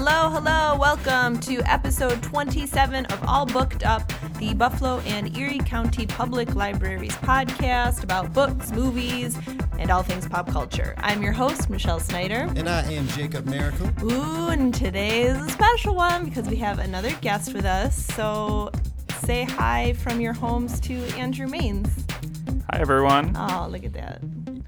Hello, hello, welcome to episode 27 of All Booked Up, the Buffalo and Erie County Public Libraries podcast about books, movies, and all things pop culture. I'm your host, Michelle Snyder. And I am Jacob Miracle. Ooh, and today is a special one because we have another guest with us. So say hi from your homes to Andrew Maines. Hi, everyone. Oh, look at that.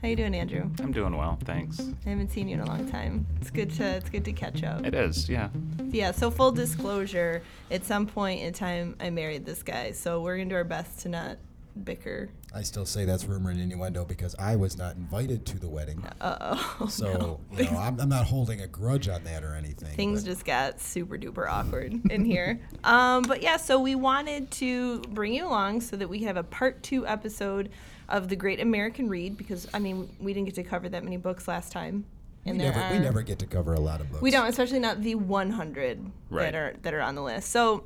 How you doing, Andrew? I'm doing well, thanks. I haven't seen you in a long time. It's good to it's good to catch up. It is, yeah. Yeah, so full disclosure, at some point in time I married this guy, so we're gonna do our best to not bicker. I still say that's rumor and innuendo because I was not invited to the wedding. Uh oh. So, you know, I'm, I'm not holding a grudge on that or anything. Things but just got super duper awkward in here. Um, but yeah, so we wanted to bring you along so that we could have a part two episode of the Great American Read because I mean we didn't get to cover that many books last time. we, there never, we never get to cover a lot of books. We don't, especially not the 100 Right. that are that are on the list. So,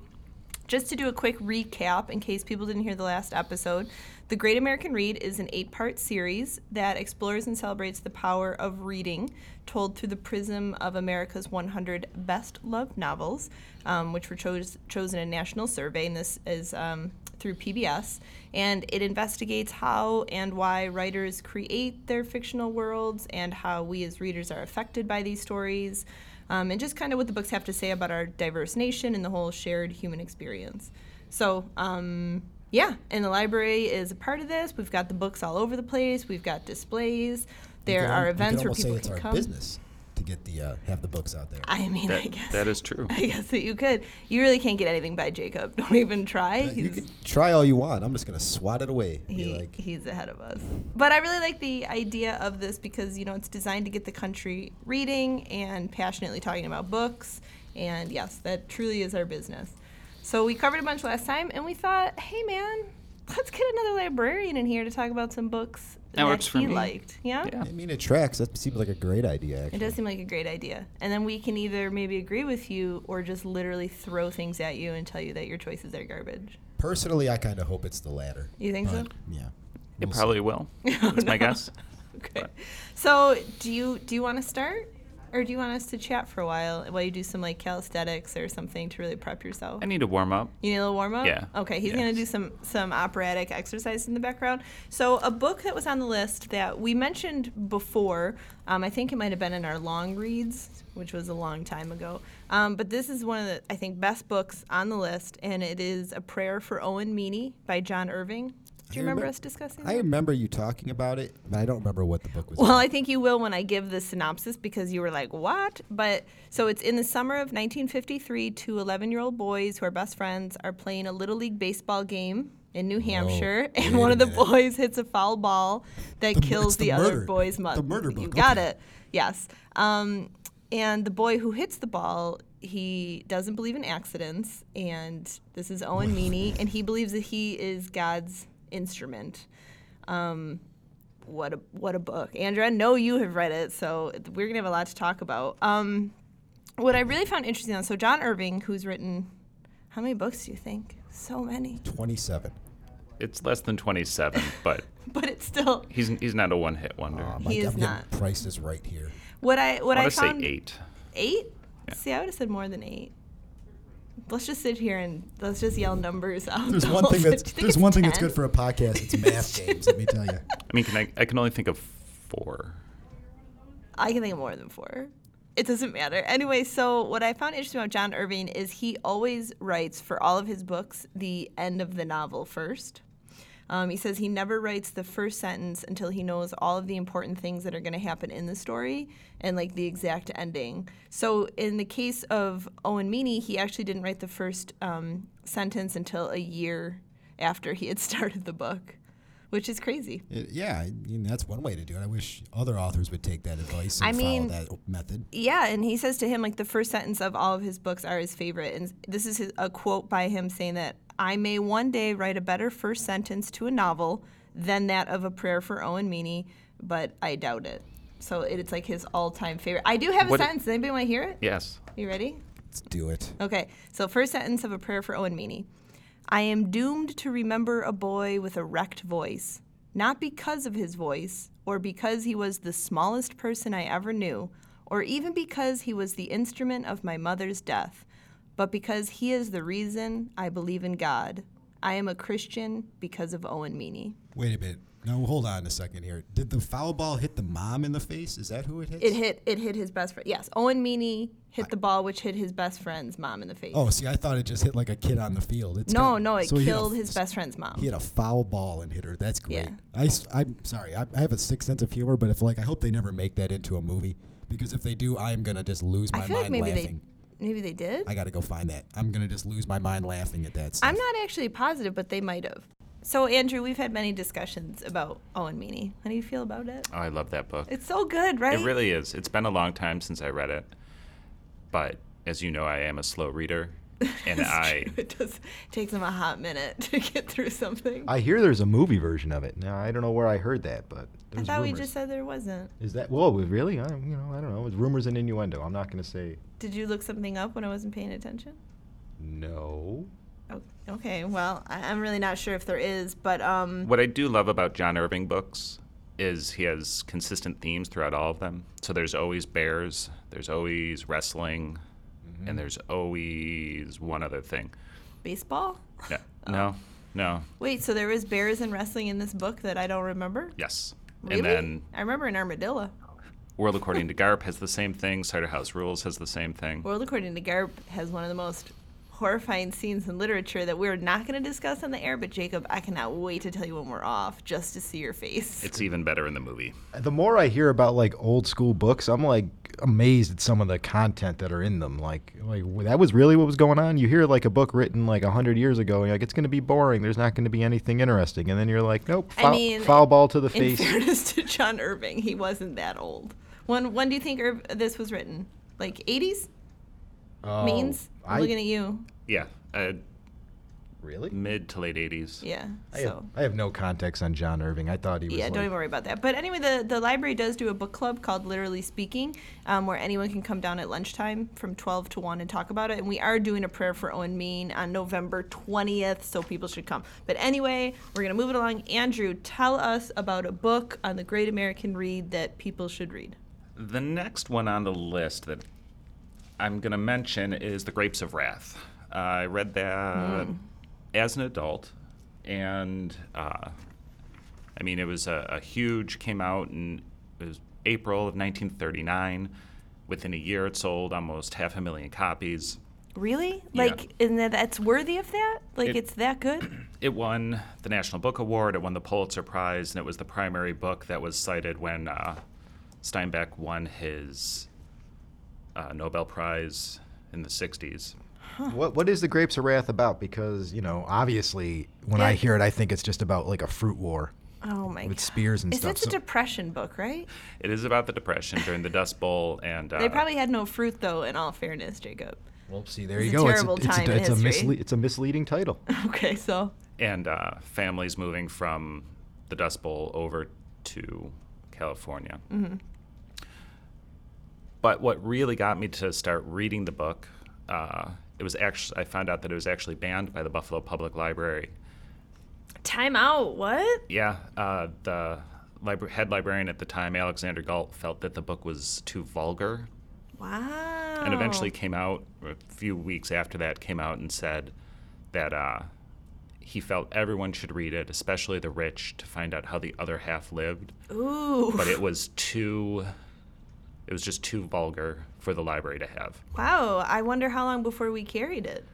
just to do a quick recap in case people didn't hear the last episode, The Great American Read is an eight-part series that explores and celebrates the power of reading, told through the prism of America's 100 best loved novels, um, which were chose, chosen in a national survey, and this is um, through PBS. And it investigates how and why writers create their fictional worlds and how we as readers are affected by these stories um, and just kind of what the books have to say about our diverse nation and the whole shared human experience. So, um, yeah, and the library is a part of this. We've got the books all over the place. We've got displays. There al- are events where people say it's can our come. business to get the uh, have the books out there. I mean, I guess that is true. I guess that you could. You really can't get anything by Jacob. Don't even try. Uh, you can try all you want. I'm just gonna swat it away. He, like, he's ahead of us. But I really like the idea of this because you know it's designed to get the country reading and passionately talking about books. And yes, that truly is our business. So we covered a bunch last time, and we thought, hey man, let's get another librarian in here to talk about some books That works for he me. liked. Yeah. Yeah. I mean, it tracks. That seems like a great idea. It does seem like a great idea. And then we can either maybe agree with you or just literally throw things at you and tell you that your choices are garbage. Personally, I kind of hope it's the latter. You think so? Yeah. It We'll see. probably will. That's my guess. Okay. So, do you do you want to start, or do you want us to chat for a while while you do some like calisthenics or something to really prep yourself? I need to warm up. You need a little warm up. Yeah. Okay. He's Yeah. gonna do some some operatic exercise in the background. So, a book that was on the list that we mentioned before, um, I think it might have been in our long reads, which was a long time ago. Um, but this is one of the I think best books on the list, and it is A Prayer for Owen Meany by John Irving. Do you I remember us discussing? I remember you talking about it, but I don't remember what the book was. Well, about. I think you will when I give the synopsis because you were like, what? But so it's in the summer of 1953, two 11 year old boys who are best friends are playing a Little League baseball game in New Hampshire, and one of the boys hits a foul ball that The- kills the, the other boy's mother. the murder book. You got okay. it. Yes. Um, and the boy who hits the ball, he doesn't believe in accidents, and this is Owen Meany, and he believes that he is God's instrument. Um, what a what a book, Andrea. I know you have read it, so we're gonna have a lot to talk about. Um, what I really found interesting, so John Irving, who's written, how many books do you think? So many, 27. It's less than 27, but but it's still he's he's not a one-hit wonder. Um, He I, is not. getting prices right here. what I what I I, want to say found. eight. Eight? Yeah. See, I would have said more than eight. Let's just sit here and let's just yell numbers out. There's one thing thing. that's Do you think there's it's one thing that's good for a podcast. It's math games. Let me tell you. I mean, can I? I can only think of four. I can think of more than four. It doesn't matter. Anyway, so what I found interesting about John Irving is he always writes for all of his books the end of the novel first. Um, he says he never writes the first sentence until he knows all of the important things that are going to happen in the story and like the exact ending. So in the case of Owen Meany, he actually didn't write the first um, sentence until a year after he had started the book, which is crazy. It- yeah, I mean, that's one way to do it. I wish other authors would take that advice and I mean- follow that method. Yeah, and he says to him like the first sentence of all of his books are his favorite, and this is his, a quote by him saying that I may one day write a better first sentence to a novel than that of a prayer for Owen Meany, but I doubt it. So it, it's like his all-time favorite. I do have a What- sentence. Does anybody want to hear it? Yes. You ready? Let's do it. Okay, so first sentence of a prayer for Owen Meany. I am doomed to remember a boy with a wrecked voice, not because of his voice, or because he was the smallest person I ever knew, or even because he was the instrument of my mother's death, but because he is the reason I believe in God. I am a Christian because of Owen Meany. Wait a minute. No, hold on a second here. Did the foul ball hit the mom in the face? Is that who it hit? It hit it hit his best friend. Yes, Owen Meany hit the ball, which hit his best friend's mom in the face. Oh, see, I thought it just hit like a kid on the field. It's no, got- no, it so hit a killed his best friend's mom. He had a foul ball and hit her. That's great. Yeah. I, am sorry. I, I have a sick sense of humor, but if like I hope they never make that into a movie because if they do, I'm gonna just lose my I feel like mind maybe laughing. they maybe they did. I gotta go find that. I'm gonna just lose my mind laughing at that. Stuff. I'm not actually positive, but they might have. So Andrew, we've had many discussions about Owen Meany. How do you feel about it? Oh, I love that book. It's so good, right? It really is. It's been a long time since I read it, but as you know, I am a slow reader, and I true. it does takes them a hot minute to get through something. I, I hear there's a movie version of it. Now I don't know where I heard that, but there's thought we just said there wasn't. Is that whoa? Really? I, you know, I don't know. It's rumors and innuendo. I'm not going to say Did you look something up when I wasn't paying attention? no. Oh, okay, well, I- I'm really not sure if there is, but um, what I do love about John Irving books is he has consistent themes throughout all of them. So there's always bears, there's always wrestling, and there's always one other thing. baseball. Yeah. No, no, Wait, so there was bears and wrestling in this book that I don't remember? yes. Really? And then I remember an armadillo. World According to Garp has the same thing. Cider House Rules has the same thing. World According to Garp has one of the most horrifying scenes in literature that we're not going to discuss on the air. But Jacob, I cannot wait to tell you when we're off, just to see your face. It's even better in the movie. The more I hear about like old school books, I'm like amazed at some of the content that are in them. Like, like that was really what was going on. You hear like a book written like hundred years ago, and you're like it's going to be boring. There's not going to be anything interesting, and then you're like, nope, I foul, mean, foul ball to the in face. fairness to John Irving, he wasn't that old. When when do you think Irv- this was written? Like 80s? Oh, Means? I'm I, looking at you. Yeah, uh, really. mid to late 80s. Yeah. I have, So. I have no context on John Irving. I thought he was Yeah, like, don't even worry about that. But anyway, the, the library does do a book club called Literally Speaking, um, where anyone can come down at lunchtime from 12 to 1 and talk about it. And we are doing a prayer for Owen Mean on November 20th, so people should come. But anyway, we're going to move it along. Andrew, tell us about a book on the Great American Read that people should read. The next one on the list that I'm going to mention is The Grapes of Wrath. Uh, I read that as an adult, and uh, I mean, it was a, a huge, came out in it was April of 1939. Within a year, it sold almost half a million copies. Really? Yeah. Like, and that that's worthy of that? Like, It- it's that good? It won the National Book Award, it won the Pulitzer Prize, and it was the primary book that was cited when uh, Steinbeck won his uh, Nobel Prize in the 60s. What what is the Grapes of Wrath about? Because you know, obviously, when I hear it, I think it's just about like a fruit war Oh my with god. spears and Is stuff. this a So- depression book, right? It is about the Depression during the Dust Bowl, and uh, They probably had no fruit, though, in all fairness, Jacob. well, see, there It's you a go. terrible it's a, time in it's, a, it's a misle- it's a misleading title. Okay, so. and uh, families moving from the Dust Bowl over to California. But what really got me to start reading the book, uh, it was actually I found out that it was actually banned by the Buffalo Public Library. Time out. What? Yeah, uh, the libra- head librarian at the time, Alexander Galt, felt that the book was too vulgar, Wow. and eventually came out a few weeks after that came out and said that uh, he felt everyone should read it, especially the rich, to find out how the other half lived. Ooh. But it was too, it was just too vulgar for the library to have. wow. I wonder how long before we carried it.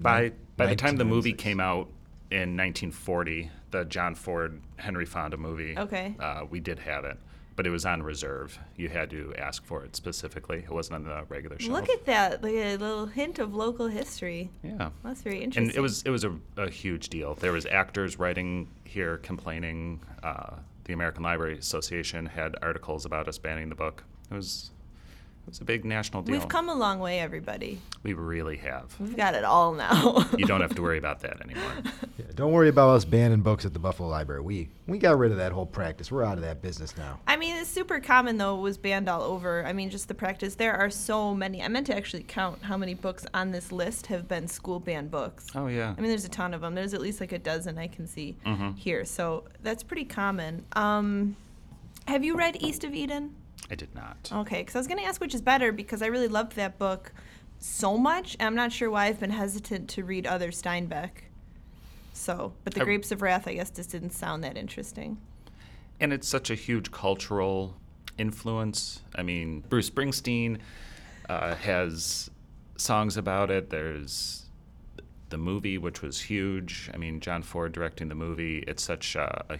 By by the time the movie came out in 1940, the John Ford Henry Fonda movie, Okay. uh, we did have it, but it was on reserve. You had to ask for it specifically. It wasn't on the regular shelf. Look at that. Like a little hint of local history. yeah. That's very interesting. and it was it was a, a huge deal. There was actors writing here complaining. Uh, the American Library Association had articles about us banning the book. It was it was a big national deal. We've come a long way, everybody. we really have. We've got it all now. You don't have to worry about that anymore. Yeah, don't worry about us banning books at the Buffalo Library. We we got rid of that whole practice. We're out of that business now. I mean, it's super common though. It was banned all over. I mean, just the practice. There are so many. I meant to actually count how many books on this list have been school banned books. Oh yeah. I mean, there's a ton of them. There's at least like a dozen I can see Mm-hmm. here. So that's pretty common. Um, have you read East of Eden? I did not. Okay, because I was going to ask which is better because I really loved that book so much. And I'm not sure why I've been hesitant to read other Steinbeck. So, but The I- Grapes of Wrath, I guess, just didn't sound that interesting. And it's such a huge cultural influence. I mean, Bruce Springsteen uh, has songs about it. There's the movie, which was huge. I mean, John Ford directing the movie. It's such a, a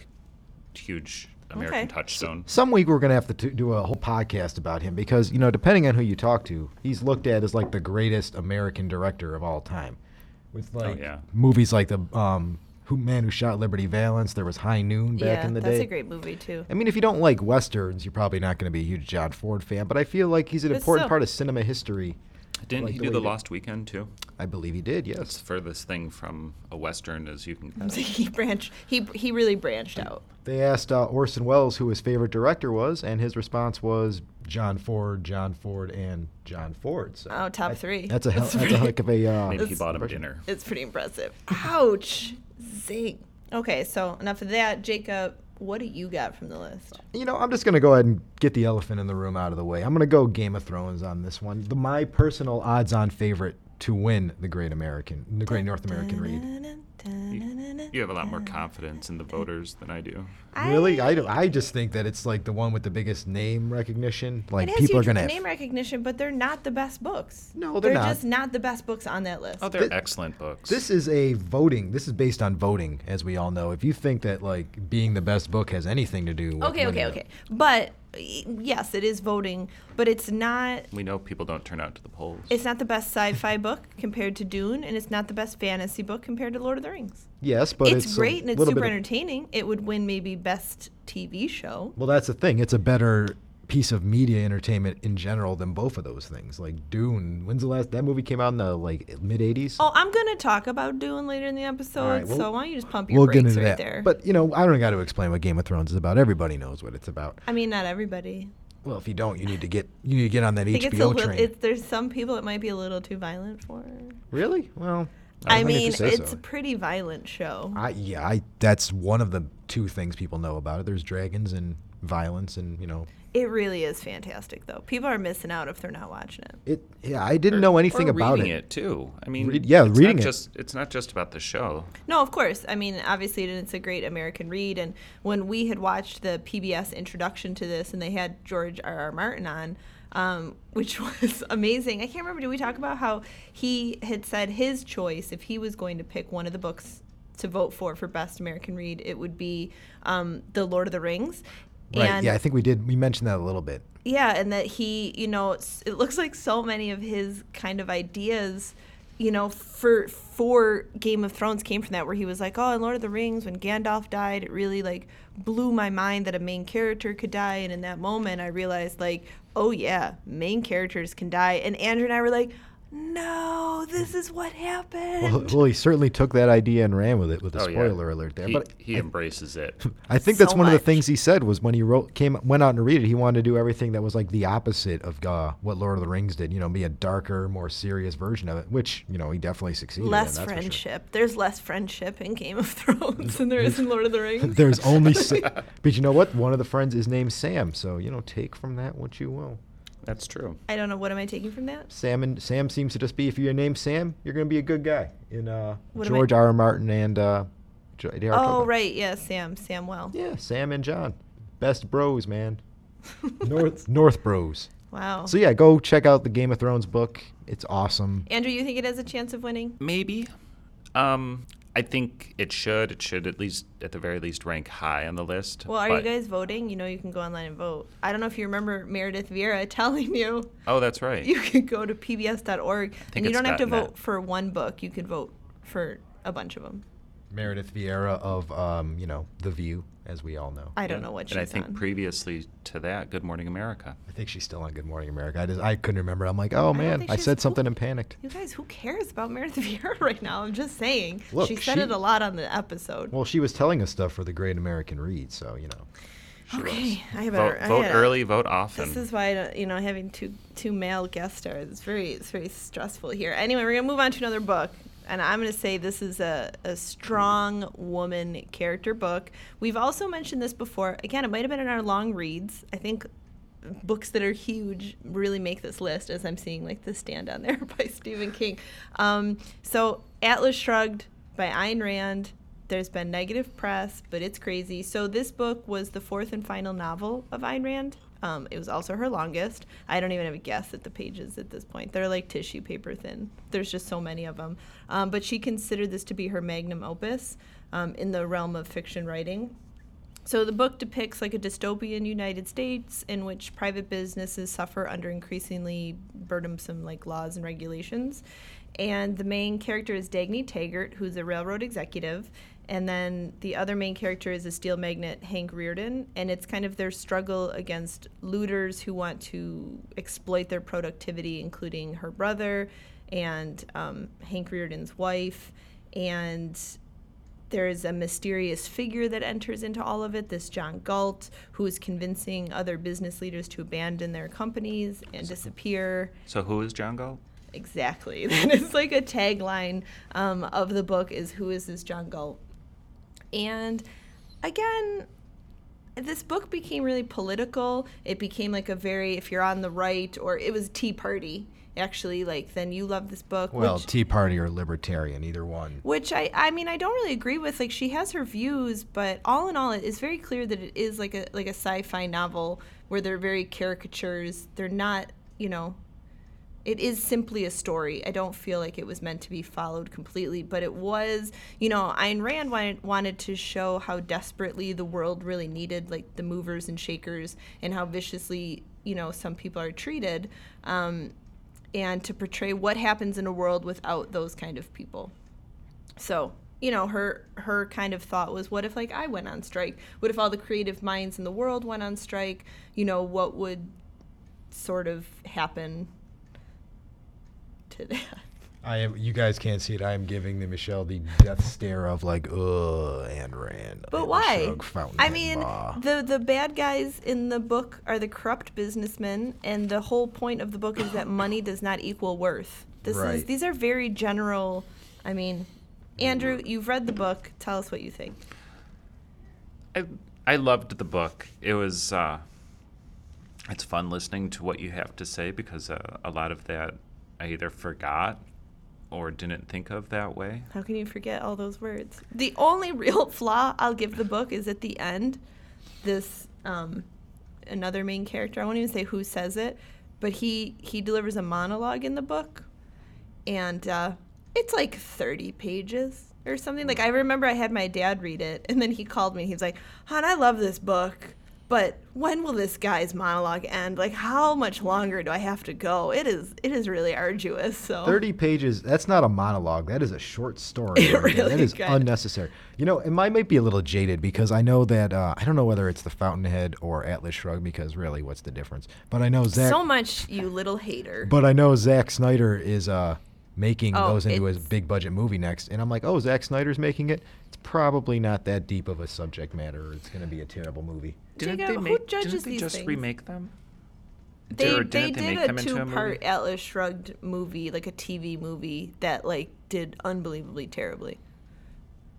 huge American Okay. touchstone. Some week we're gonna have to t- do a whole podcast about him because you know, depending on who you talk to, he's looked at as like the greatest American director of all time, with like yeah. movies like the um, Who Man Who Shot Liberty Valance. There was High Noon back yeah, in the that's day. That's a great movie, too. I mean, if you don't like westerns, you're probably not going to be a huge John Ford fan. But I feel like he's an But important still. part of cinema history. Didn't like he the do The he did. Lost Weekend too? I believe he did. That's Yes. the furthest thing from a western as you can get. he branched. He he really branched out. They asked uh, Orson Welles who his favorite director was, and his response was John Ford, John Ford, and John Ford. So Oh, top I- three. That's a hell, That's that's a pretty- heck of a. Uh, Maybe he bought him dinner. It's pretty impressive. Ouch. Zing. Okay, so enough of that. Jacob, what do you got from the list? You know, I'm just gonna go ahead and get the elephant in the room out of the way. I'm gonna go Game of Thrones on this one. The my personal odds-on favorite to win the Great American, the Great North American Read. You have a lot more confidence in the voters than I do. Really, I don't. I just think that it's like the one with the biggest name recognition. Like It has people are gonna. Have, name recognition, but they're not the best books. No, they're not. just not the best books on that list. Oh, they're Thi- excellent books. this is a voting. This is based on voting, as we all know. If you think that like being the best book has anything to do with okay, okay, winning okay. But y- yes, it is voting, but it's not. we know people don't turn out to the polls. It's not the best sci-fi book compared to Dune, and it's not the best fantasy book compared to Lord of the Rings. Yes, but it's, it's, great a and it's super bit of- entertaining. It would win maybe best TV show. Well, that's the thing. It's a better piece of media entertainment in general than both of those things. Like Dune. When's the last that movie came out in the like mid '80s? Oh, I'm gonna talk about Dune later in the episode, right, well, so why don't you just pump your we'll get brakes into right that. there? But you know, I don't got to explain what Game of Thrones is about. Everybody knows what it's about. I mean, not everybody. Well, if you don't, you need to get you need to get on that I think it's a HBO train. It's, there's some people it might be a little too violent for. really? Well, I don't mean, if you say it's so. a pretty violent show. I yeah, I that's one of the two things people know about it. There's dragons and violence, and you know, It really is fantastic, though. People are missing out if they're not watching it. it. Yeah, I didn't know anything or about reading it. it. too. I mean, Read- yeah, it's reading not it. Just, it's not just about the show. No, of course. I mean, obviously, it's a great American read. And when we had watched the PBS introduction to this, and they had George R. R. Martin on, um, which was amazing. I can't remember. Did we talk about how he had said his choice if he was going to pick one of the books to vote for for best American read, it would be um, The Lord of the Rings. Right. And yeah, I think we did. We mentioned that a little bit. yeah, and that he, you know, it looks like so many of his kind of ideas, you know, for for Game of Thrones came from that, where he was like, oh, in Lord of the Rings, when Gandalf died, it really like blew my mind that a main character could die, and in that moment, I realized like, oh yeah, main characters can die, and Andrew and I were like, no, this is what happened. Well, well, he certainly took that idea and ran with it with a Oh, yeah. spoiler alert there. He, but he I, embraces it. I think that's so one of the things he said was when he wrote came went out and read it, he wanted to do everything that was like the opposite of uh, what Lord of the Rings did. You know, be a darker, more serious version of it, which you know he definitely succeeded. less in, that's for sure. friendship. There's less friendship in Game of Thrones than there is in Lord of the Rings. There's only, Sa- but you know what? One of the friends is named Sam, so you know, take from that what you will. That's true. I don't know. What am I taking from that? Sam and Sam seems to just be if you're named Sam, you're gonna be a good guy in uh, What am I- George R. R. Martin and uh, J.R. Oh, Tolkien. right. Yeah, Sam. Sam Well. Yeah, Sam and John, best bros, man. North North Bros. Wow. So yeah, go check out the Game of Thrones book. It's awesome. Andrew, you think it has a chance of winning? Maybe. Um, I think it should. It should at least, at the very least, rank high on the list. Well, are but- you guys voting? You know, you can go online and vote. I don't know if you remember Meredith Vieira telling you Oh, that's right. you could go to pbs.org and you don't have to .net. vote for one book. You could vote for a bunch of them. Meredith Vieira of um, you know The View, as we all know. I don't know what she's And I think on. previously to that, Good Morning America. I think she's still on Good Morning America. I just I couldn't remember. I'm like, oh man, think I said something who- and panicked. you guys, who cares about Meredith Vieira right now? I'm just saying. Look, she said she- it a lot on the episode. Well, she was telling us stuff for the Great American Read, so you know. She okay, was. I have vote, a, I vote had a- early, vote often. This is why I don't- you know having two two male guest stars is very it's very stressful here. Anyway, we're gonna move on to another book, and I'm gonna say this is a, a strong woman character book. We've also mentioned this before. Again, it might have been in our long reads. I think books that are huge really make this list, as I'm seeing like the stand on there by Stephen King. Um, so Atlas Shrugged by Ayn Rand. There's been negative press, but it's crazy. So this book was the fourth and final novel of Ayn Rand. Um, it was also her longest. I don't even have a guess at the pages at this point. They're like tissue paper thin. There's just so many of them. Um, but she considered this to be her magnum opus um, in the realm of fiction writing. So the book depicts like a dystopian United States in which private businesses suffer under increasingly burdensome like laws and regulations. And the main character is Dagny Taggart, who's a railroad executive, and then the other main character is a steel magnate, Hank Rearden, and it's kind of their struggle against looters who want to exploit their productivity, including her brother and um, Hank Rearden's wife. And there's a mysterious figure that enters into all of it, this John Galt, who is convincing other business leaders to abandon their companies and disappear. So who is John Galt? Exactly. That is like a tagline um, of the book is who is this John Galt? And again, this book became really political. It became like a very if you're on the right or it was Tea Party actually like then you love this book Well, which, Tea Party or Libertarian, either one. which I I mean I don't really agree with like she has her views but all in all it is very clear that it is like a like a sci-fi novel where they're very caricatures they're not you know it is simply a story. I don't feel like it was meant to be followed completely, but it was, you know, Ayn Rand wanted, to show how desperately the world really needed like the movers and shakers and how viciously, you know, some people are treated, um, and to portray what happens in a world without those kind of people. So, you know, her her kind of thought was, what if like I went on strike? What if all the creative minds in the world went on strike? You know, what would sort of happen to that? I am. You guys can't see it. I am giving the Michelle the death stare of like, ugh, Ayn Rand. But why? Shrugged, I mean, blah. the the bad guys in the book are the corrupt businessmen, and the whole point of the book is that money does not equal worth. This is Right. these are very general. I mean, Andrew, you've read the book. Tell us what you think. I I loved the book. It was uh, it's fun listening to what you have to say because uh, a lot of that I either forgot or didn't think of that way. How can you forget all those words? The only real flaw I'll give the book is at the end. This um, another main character. I won't even say who says it, but he he delivers a monologue in the book, and uh, it's like thirty pages or something. Like I remember I had my dad read it, and then he called me. He was like, "Hon, I love this book." But when will this guy's monologue end? Like, how much longer do I have to go? It is, it is really arduous. So Thirty pages. That's not a monologue. That is a short story. It really is kinda- unnecessary. You know, and I might be a little jaded because I know that uh, I don't know whether it's the Fountainhead or Atlas Shrugged because really, what's the difference? But I know Zach. so much, you little hater. But I know Zack Snyder is uh, making Oh, those into a big budget movie next, and I'm like, oh, Zack Snyder's making it. It's probably not that deep of a subject matter. It's going to be a terrible movie. Didn't Jacob, they who make? judges didn't they these just things? remake them? They, Or they didn't did make a them two movie? part Atlas Shrugged movie, like a TV movie that like did unbelievably terribly,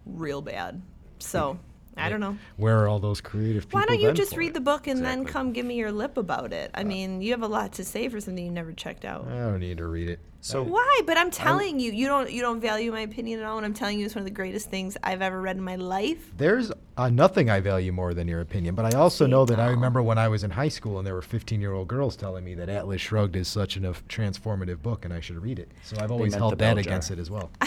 real bad. So hmm. I don't know. Where are all those creative people? Why don't you then just read it? the book and then come give me your lip about it? I uh, mean, you have a lot to say for something you never checked out. I don't need to read it. So Why? But I'm telling you, you don't you don't value my opinion at all. And I'm telling you, it's one of the greatest things I've ever read in my life. There's uh, nothing I value more than your opinion, but I also See, know that I remember when I was in high school and there were 15 year old girls telling me that Atlas Shrugged is such an, a transformative book and I should read it. So I've always held that bell against it as well.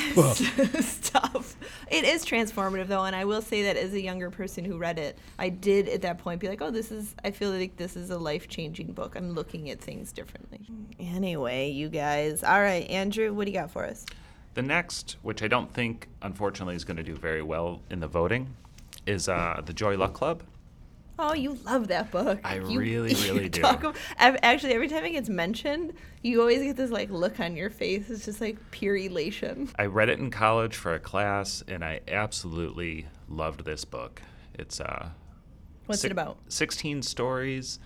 stuff. It is transformative though, and I will say that as a younger person who read it, I did at that point be like, "Oh, this is." I feel like this is a life changing book. I'm looking at things differently. Anyway, you guys. All right, Andrew, what do you got for us? the next, which I don't think, unfortunately, is going to do very well in the voting, is uh, the Joy Luck Club. Oh, you love that book. I You- really, really do. actually, every time it gets mentioned, you always get this like look on your face. It's just like pure elation. I read it in college for a class, and I absolutely loved this book. It's uh, What's si- it about? 16 stories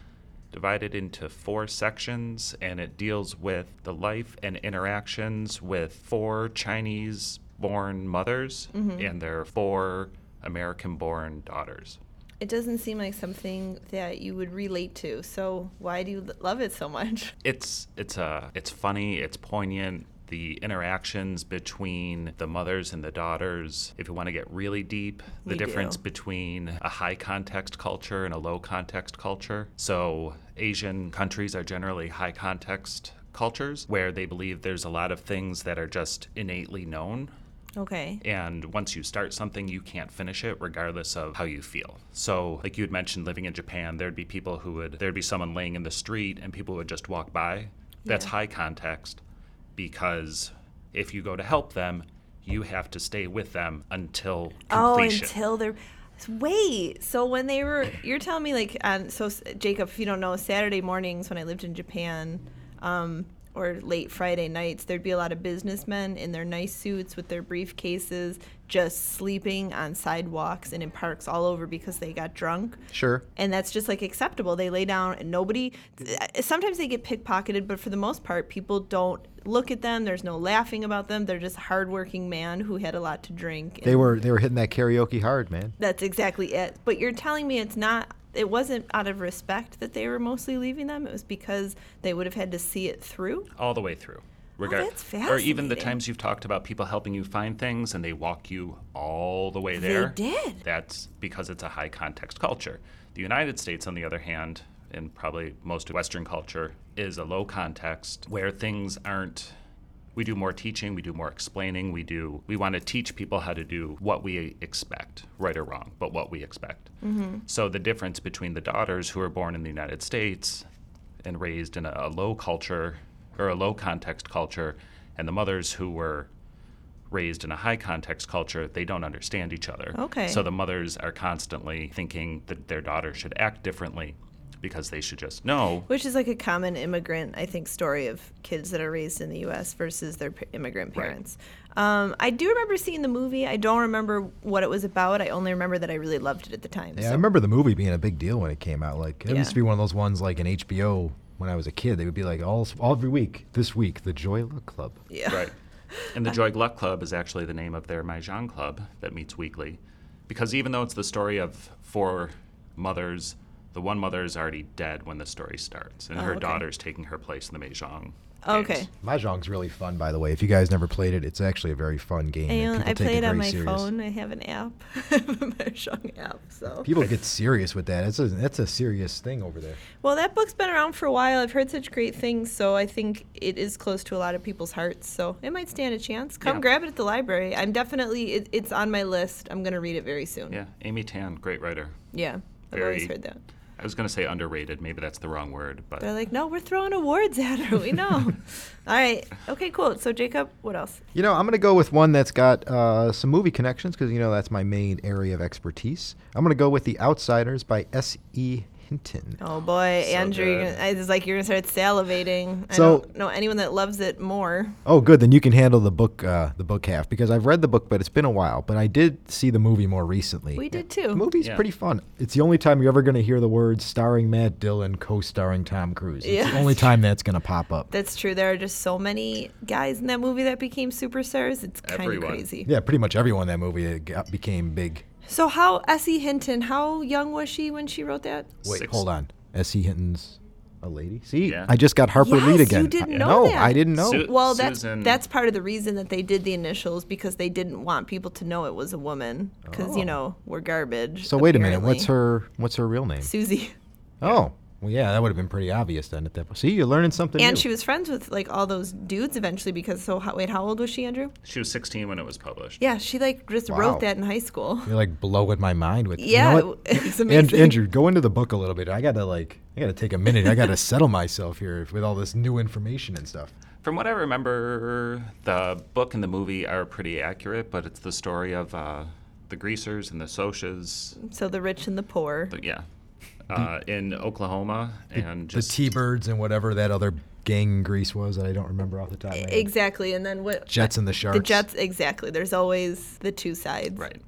divided into four sections, and it deals with the life and interactions with four Chinese born mothers Mm-hmm. and their four American born daughters. It doesn't seem like something that you would relate to. So why do you love it so much? It's it's uh it's funny, it's poignant. The interactions between the mothers and the daughters, if you want to get really deep, the We do. difference between a high context culture and a low context culture. So, Asian countries are generally high context cultures where they believe there's a lot of things that are just innately known Okay. and once you start something you can't finish it regardless of how you feel so like you had mentioned living in japan there'd be people who would there'd be someone laying in the street and people would just walk by that's Yeah. high context because if you go to help them you have to stay with them until completion. Oh, until they're. Wait. So when they were, you're telling me like, on, so Jacob, if you don't know, Saturday mornings when I lived in Japan, um, or late Friday nights, there'd be a lot of businessmen in their nice suits with their briefcases, just sleeping on sidewalks and in parks all over because they got drunk. Sure. and that's just like acceptable. They lay down and nobody. Uh, sometimes they get pickpocketed, but for the most part, people don't look at them. There's no laughing about them. They're just hardworking man who had a lot to drink. They were they were hitting that karaoke hard, man. That's exactly it. But you're telling me it's not. It wasn't out of respect that they were mostly leaving them. It was because they would have had to see it through. all the way through Oh, that's or even the times you've talked about people helping you find things and they walk you all the way there They did. that's because it's a high context culture. The United States, on the other hand, and probably most of Western culture, is a low context where things aren't. We do more teaching, we do more explaining, we do. We want to teach people how to do what we expect, right or wrong, but what we expect. Mm-hmm. So the difference between the daughters who are born in the United States and raised in a, a low culture or a low context culture, and the mothers who were raised in a high context culture, they don't understand each other. Okay. So the mothers are constantly thinking that their daughter should act differently because they should just know. Which is like a common immigrant, I think, story of kids that are raised in the U.S. versus their p- immigrant Right. parents. Um, I do remember seeing the movie. I don't remember what it was about. I only remember that I really loved it at the time. Yeah, so- I remember the movie being a big deal when it came out. Like it Yeah. used to be one of those ones like an HBO when I was a kid. They would be like all, all every week. This week, the Joy Luck Club. Yeah. Right. And the Joy Luck Club is actually the name of their Mahjong club that meets weekly. Because even though it's the story of four mothers, the one mother is already dead when the story starts, and Oh, her okay. daughter's taking her place in the Mahjong. Okay. games. Mahjong's really fun, by the way. If you guys never played it, it's actually a very fun game. and And I play it on my serious. phone. I have an app, I have a Mahjong app. So. People get serious with that. It's a that's a serious thing over there. Well, that book's been around for a while. I've heard such great things, so I think it is close to a lot of people's hearts. So it might stand a chance. Come Yeah. grab it at the library. I'm definitely. It, it's on my list. I'm gonna read it very soon. Yeah, Amy Tan, great writer. Yeah. I've always Very- heard that. I was going to say underrated. Maybe that's the wrong word, but They're like, no, we're throwing awards at her. We know. All right. Okay, cool. So, Jacob, what else? You know, I'm going to go with one that's got uh, some movie connections because, you know, that's my main area of expertise. I'm going to go with The Outsiders by S.E. Hinton. Oh, boy. So Andrew, you're gonna, it's like you're going to start salivating. I So- don't know anyone that loves it more. Oh, good. Then you can handle the book, uh, the book half, because I've read the book, but it's been a while. But I did see the movie more recently. We did too. The movie's Yeah. pretty fun. It's the only time you're ever going to hear the words starring Matt Dillon, co-starring Tom Cruise. It's Yeah. the only time that's going to pop up. That's true. There are just so many guys in that movie that became superstars. It's kind of crazy. Yeah, pretty much everyone in that movie uh, got, became big. So, how S.E. Hinton? How young was she when she wrote that? Wait, Six. hold on. S.E. Hinton's a lady? See, Yeah. I just got Harper Yes, again. you didn't I- know no, that. I didn't know. Su- Well, that's Susan- that's part of the reason that they did the initials because they didn't want people to know it was a woman because Oh. you know we're garbage. so wait a minute. What's her What's her real name? Susie? Oh, well, yeah, that would have been pretty obvious then at that point. See, you're learning something And new. she was friends with like all those dudes eventually because so how, wait how old was she Andrew? she was 16 when it was published. Yeah, she like just Wow. wrote that in high school. You're like blowing my mind with. Yeah, You know what? it's And- amazing. Andrew, go into the book a little bit. I gotta like, I gotta take a minute. I gotta settle myself here with all this new information and stuff. From what I remember, the book and the movie are pretty accurate, but it's the story of uh, the greasers and the Socs. So the rich and the poor. the- Yeah, uh, in Oklahoma, and the just T-Birds and whatever that other gang in Grease was that I don't remember off the top of my head. Exactly, and then what? Jets and the Sharks. The Jets, exactly. There's always the two sides. right.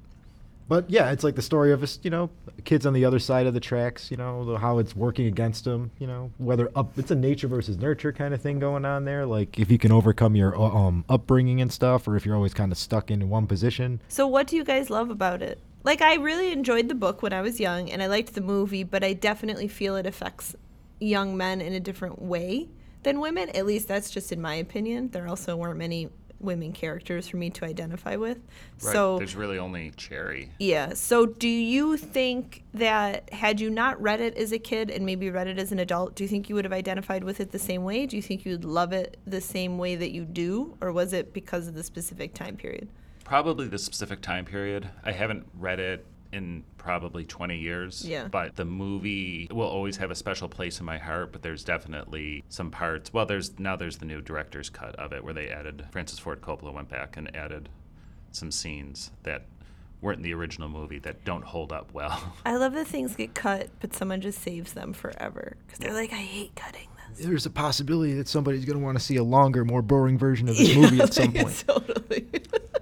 But yeah, it's like the story of us, you know, kids on the other side of the tracks, you know, the- how it's working against them, you know, whether up, it's a nature versus nurture kind of thing going on there. Like if you can overcome your uh, um, upbringing and stuff, or if you're always kind of stuck in one position. So what do you guys love about it? Like I really enjoyed the book when I was young and I liked the movie, but I definitely feel it affects young men in a different way than women. At least that's just in my opinion. There also weren't many women characters for me to identify with. Right. So there's really only Cherry. yeah. So do you think that had you not read it as a kid and maybe read it as an adult, do you think you would have identified with it the same way? Do you think you would love it the same way that you do? Or was it because of the specific time period? Probably the specific time period. I haven't read it in probably 20 years. Yeah. But the movie will always have a special place in my heart, but there's definitely some parts. Well, there's now there's the new director's cut of it where they added Francis Ford Coppola went back and added some scenes that weren't in the original movie that don't hold up well. I love that things get cut, but someone just saves them forever because they're like, I hate cutting. There's a possibility that somebody's going to want to see a longer, more boring version of this movie at some like, point. Totally.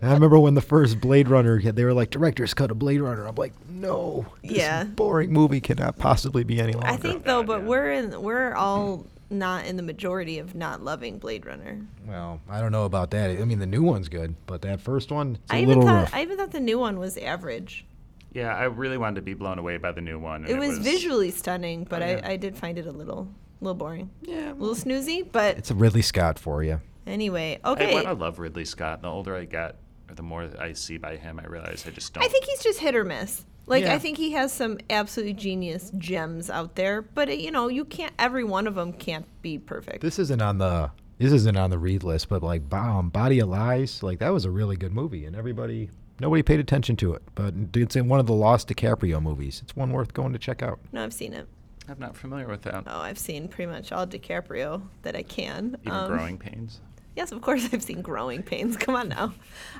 I remember when the first Blade Runner, they were like, director's cut of Blade Runner. I'm like, no, this Yeah. boring movie cannot possibly be any longer. I think though, but yeah. we're in we're all not in the majority of not loving Blade Runner. Well, I don't know about that. I mean, the new one's good, but that first one, it's a I even little thought rough. I even thought the new one was average. yeah, I really wanted to be blown away by the new one. and It was visually stunning, but Oh, yeah. I, I did find it a little little boring. yeah, A little snoozy, but it's a Ridley Scott for you. anyway, okay. want to love Ridley Scott. The older I get, or the more I see by him, I realize I just don't. I think he's just hit or miss. Like Yeah. I think he has some absolutely genius gems out there, but it, you know, you can't. Every one of them can't be perfect. This isn't on the this isn't on the read list, but like Bo- um, Body of Lies, like that was a really good movie, and everybody nobody paid attention to it. But it's in one of the Lost DiCaprio movies. It's one worth going to check out. no, I've seen it. I'm not familiar with that. Oh, I've seen pretty much all DiCaprio that I can. Even Um, Growing Pains. Yes, of course I've seen Growing Pains. Come on now.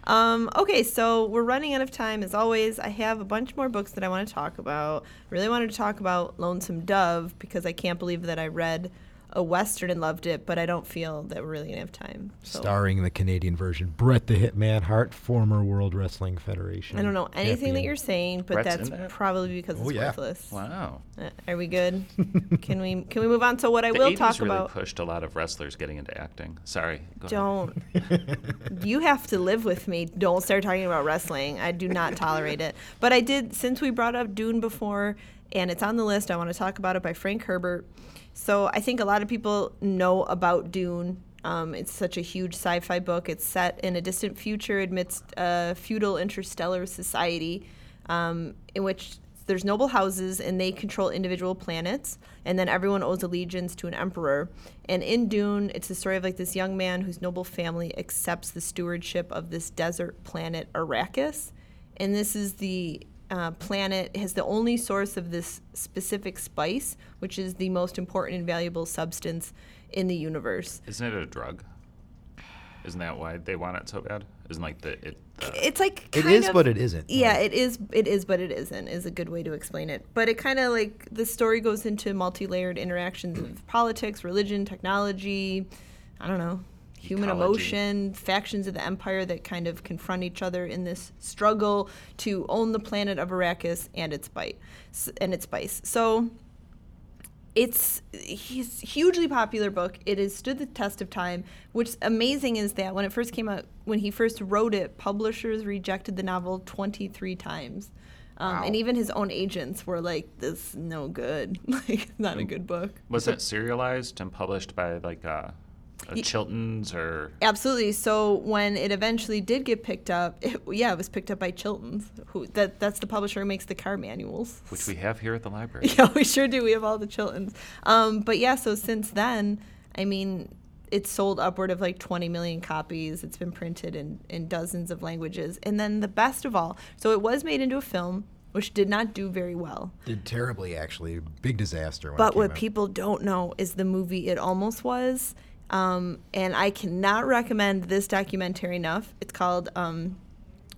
Um, okay, so we're running out of time as always. I have a bunch more books that I want to talk about. Really wanted to talk about Lonesome Dove because I can't believe that I read a Western and loved it, but I don't feel that we're really going to have time. So Starring the Canadian version, Bret the Hitman Hart, former World Wrestling Federation. I don't know anything that you're saying, but Bret's that's that? probably because it's Oh, yeah. worthless. Wow. Uh, are we good? can we can we move on to what I The will 80s talk really about? pushed a lot of wrestlers getting into acting. Sorry. go. Don't. you have to live with me. Don't start talking about wrestling. I do not tolerate it. But I did, since we brought up Dune before, and it's on the list, I want to talk about it by Frank Herbert. So I think a lot of people know about Dune. Um, it's such a huge sci fi book. It's set in a distant future amidst a feudal interstellar society um, in which there's noble houses and they control individual planets and then everyone owes allegiance to an emperor and in dune it's the story of like this young man whose noble family accepts the stewardship of this desert planet arrakis and this is the uh, planet has the only source of this specific spice which is the most important and valuable substance in the universe Isn't it a drug? Isn't that why they want it so bad? Isn't like the it? The, it's like It kind is, of- but it isn't. Yeah, it is. It is, but it isn't. Is a good way to explain it. But it kind of like the story goes into multi-layered interactions of politics, religion, technology. I don't know, human Ecology. emotion, factions of the empire that kind of confront each other in this struggle to own the planet of Arrakis and its bite and its spice. So it's he's hugely popular book. It has stood the test of time. What's amazing is that when it first came out, when he first wrote it, publishers rejected the novel 23 times. Um, And even his own agents were like, "This is no good. like, not a good book." was it serialized and published by like uh, Ye- Chilton's or? Absolutely. So when it eventually did get picked up, it, yeah, it was picked up by Chilton's. Who that that's the publisher who makes the car manuals. Which we have here at the library. Yeah, we sure do. We have all the Chiltons. Um, but yeah, so since then, I mean, it's sold upward of like 20 million copies. It's been printed in, in dozens of languages. And then the best of all, so it was made into a film, which did not do very well. Did terribly, actually. Big disaster. When it But came what out. people don't know is the movie It Almost Was. Um, and I cannot recommend this documentary enough. It's called um,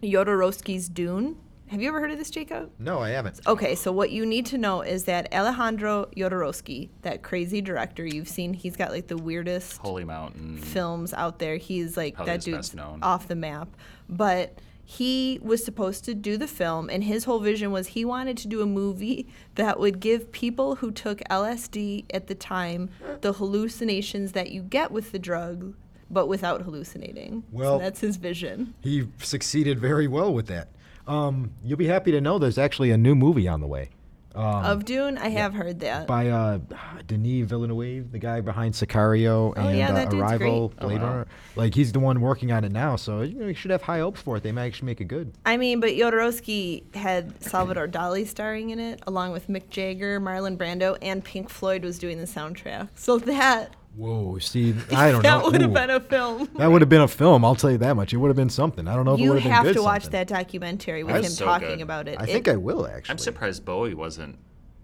Jodorowsky's Dune. Have you ever heard of this, Jacob? No, I haven't. Okay, so what you need to know is that Alejandro Jodorowsky, that crazy director you've seen, he's got like the weirdest Holy Mountain. films out there. He's like Probably that dude's known. off the map. But he was supposed to do the film and his whole vision was he wanted to do a movie that would give people who took LSD at the time the hallucinations that you get with the drug but without hallucinating. Well- so that's his vision. He succeeded very well with that. Um, you'll be happy to know there's actually a new movie on the way. Um, of Dune, I have heard that. by uh, Denis Villeneuve, the guy behind Sicario Oh, and yeah, that uh, dude's Arrival, great. Blade Oh, wow. Runner. Like he's the one working on it now, so you, know, you should have high hopes for it. They might actually make it good. I mean, but Jodorowsky had Salvador Dali starring in it, along with Mick Jagger, Marlon Brando, and Pink Floyd was doing the soundtrack. So that Whoa, see, I don't that know. That would have been a film. That would have been a film. I'll tell you that much. It would have been something. I don't know if it you would have been have to watch something. that documentary with That's him so talking good. about it. I It- think I will actually. I'm surprised Bowie wasn't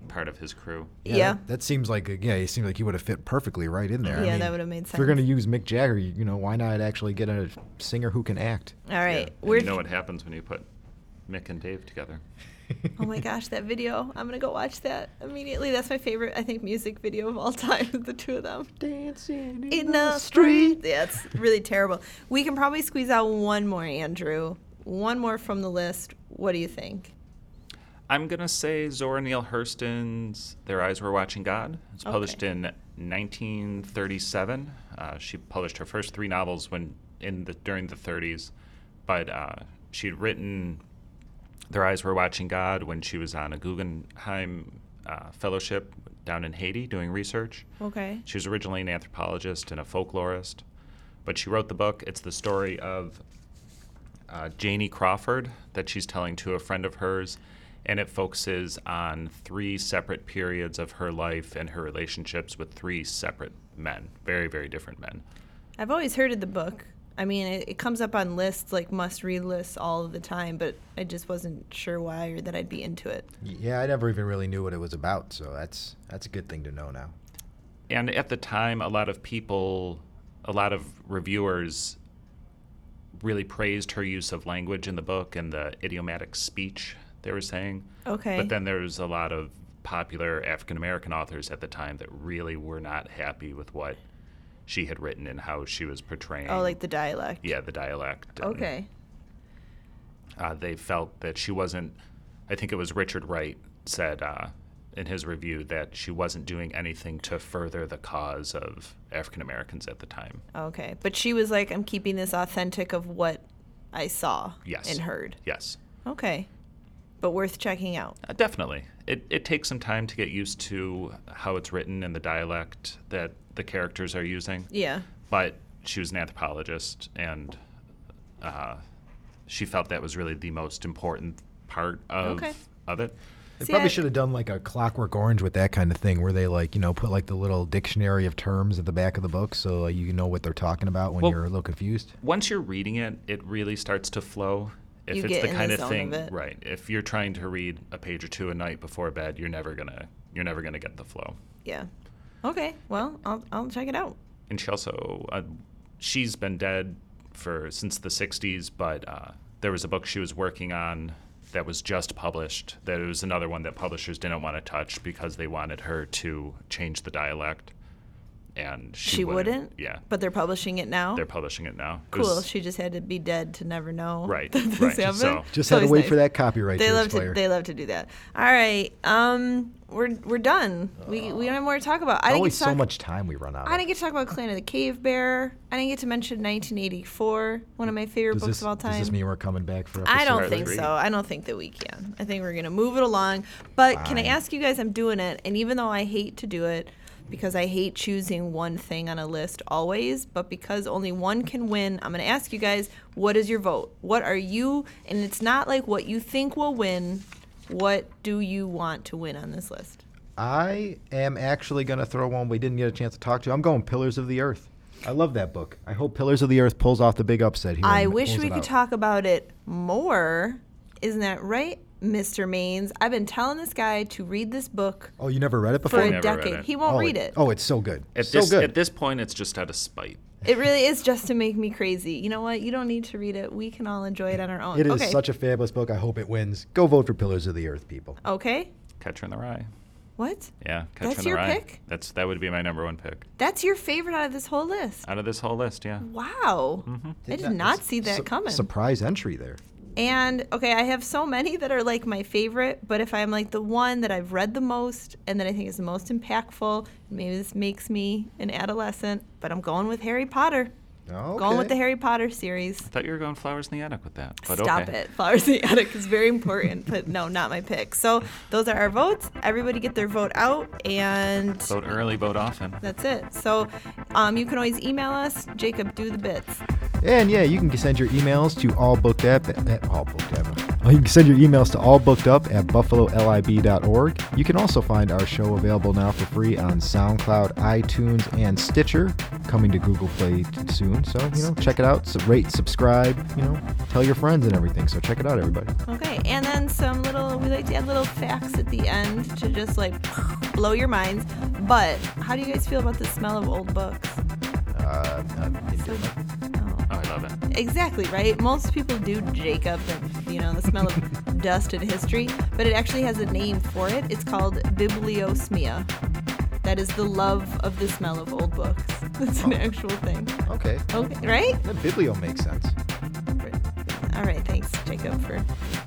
part of his crew. Yeah. That, that seems like a, yeah. He seems like he would have fit perfectly right in there. I Yeah, mean, that would have made sense. If you're gonna use Mick Jagger, you, you know, why not actually get a singer who can act? All right. Yeah. We're, you know what happens when you put Mick and Dave together. Oh my gosh, that video. I'm going to go watch that immediately. That's my favorite, I think, music video of all time, the two of them. Dancing In the street. Yeah, it's really terrible. We can probably squeeze out one more, Andrew. One more from the list. What do you think? I'm gonna say Zora Neale Hurston's "Their Eyes Were Watching God." It's published Okay. in 1937. Uh, she published her first three novels when in the during the 30s, but uh, she'd written "Their Eyes Were Watching God" when she was on a Guggenheim uh, fellowship down in Haiti doing research. Okay. She was originally an anthropologist and a folklorist, but she wrote the book. It's the story of uh, Janie Crawford that she's telling to a friend of hers, and it focuses on three separate periods of her life and her relationships with three separate men, very, very different men. I've always heard of the book. I mean, it, it comes up on lists, like must read lists all the time, but I just wasn't sure why or that I'd be into it. Yeah, I never even really knew what it was about, so that's that's a good thing to know now. And at the time, a lot of people, a lot of reviewers really praised her use of language in the book and the idiomatic speech they were saying. Okay. But then there's a lot of popular African American authors at the time that really were not happy with what she had written and how she was portraying. Oh, like the dialect. yeah, the dialect. and, Okay. Uh, they felt that she wasn't. I think it was Richard Wright said uh, in his review that she wasn't doing anything to further the cause of African Americans at the time. Okay. But she was like, I'm keeping this authentic of what I saw Yes. and heard. Yes, Okay. But worth checking out. uh, definitely. It it takes some time to get used to how it's written and the dialect that the characters are using. Yeah. but she was an anthropologist and uh, she felt that was really the most important part of Okay. of it. They See, probably I- should have done like a Clockwork Orange with that kind of thing, where they like you know put like the little dictionary of terms at the back of the book, so like, you know what they're talking about when Well- you're a little confused. Once you're reading it, it really starts to flow. If You it's get the in the kind of zone of thing, it. right? If you're trying to read a page or two a night before bed, you're never gonna you're never gonna get the flow. Yeah. Okay. Well, I'll, I'll check it out. And she also uh, she's been dead for since the 60s, but uh, there was a book she was working on that was just published. That it was another one that publishers didn't want to touch because they wanted her to change the dialect, and she, She, wouldn't? Yeah, But they're publishing it now? they're publishing it now. It cool. was- she just had to be dead to never know. Right, that this right. happened. So- Just had to wait nice. for that copyright They to love expire. to. They love to do that. All right. Um, we're we're done. We we don't have more to talk about. I didn't Always get to so talk, much time we run out. I didn't get to talk about Clan of the Cave Bear. I didn't get to mention 1984, one of my favorite Does books this, of all time. does this mean we're coming back for? I don't Hardly think read. so. I don't think that we can. I think we're gonna move it along. But can I ask you guys? I'm doing it, and even though I hate to do it, because I hate choosing one thing on a list always, but because only one can win, I'm gonna ask you guys, what is your vote? What are you? And it's not like what you think will win. What do you want to win on this list? I am actually going to throw one we didn't get a chance to talk to. I'm going Pillars of the Earth. I love that book. I hope Pillars of the Earth pulls off the big upset here. I wish we could out. talk about it more. Isn't that right, Mr. Maines? I've been telling this guy to read this book Oh, you never read it before? for a Never read decade. it. He won't oh, read it. Oh, it's so good. At so this good. at this point, it's just out of spite. It really is just to make me crazy. You know what? You don't need to read it. We can all enjoy it on our own. It is okay. such a fabulous book. I hope it wins. Go vote for Pillars of the Earth, people. okay. Catcher in the Rye. What? Yeah, Catcher That's in the your Rye. pick? That's that would be my number one pick That's your favorite out of this whole list. out of this whole list. Yeah. Wow. Mm-hmm. I did not see that Su- coming. Surprise entry there. And okay, I have so many that are like my favorite, but if I'm like the one that I've read the most and that I think is the most impactful, maybe this makes me an adolescent, but I'm going with Harry Potter. Oh, Going with the Harry Potter series. I thought you were going flowers in the attic with that. But Stop okay. it. Flowers in the Attic is very important, but no, not my pick. So those are our votes. Everybody get their vote out, and Vote early, vote often. that's it. So um, you can always email us. Jacob, do the bits. And yeah, you can send your emails to allbookedup at, at allbookedup. You can send your emails to allbookedup at buffalolib.org. You can also find our show available now for free on SoundCloud, iTunes, and Stitcher. Coming to Google Play soon. So, you know, check it out. Rate, subscribe, you know, tell your friends and everything. So check it out, everybody. Okay, and then some little, we like to add little facts at the end to just like blow your minds. But how do you guys feel about the smell of old books? Uh, uh, So- oh. Oh, I love it. Exactly, right? Most people do Jacob, and, you know, the smell of dust and history, but it actually has a name for it. It's called bibliosmia. That is the love of the smell of old books. That's an actual thing. okay. Okay, right? The biblio makes sense. All right, thanks, Jacob, for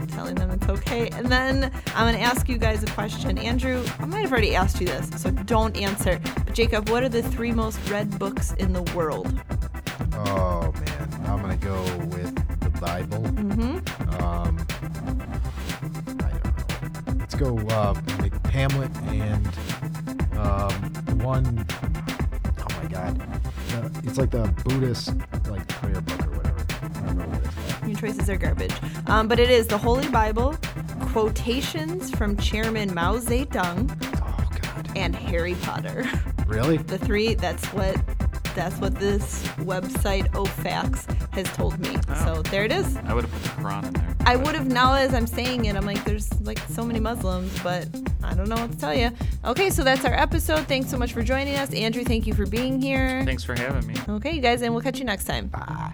telling them it's okay. And then I'm going to ask you guys a question. Andrew, I might have already asked you this, so don't answer. But Jacob, what are the three most read books in the world? Oh, man. I'm going to go with the Bible. Mm-hmm. Um, I don't know. Let's go uh, Hamlet and um, the one oh my God, uh, it's like the Buddhist like prayer book or whatever. I don't know what it's called. Your choices are garbage. Um, but it is the Holy Bible, quotations from Chairman Mao Zedong, Oh God, and Harry Potter. really? The three. That's what. That's what this website OFAX has told me. So there it is. I would have put the Quran in there. I would have now as I'm saying it, I'm like, there's like so many Muslims, but I don't know what to tell you. Okay, so that's our episode. Thanks so much for joining us. Andrew, thank you for being here. Thanks for having me. Okay, you guys, and we'll catch you next time. Bye.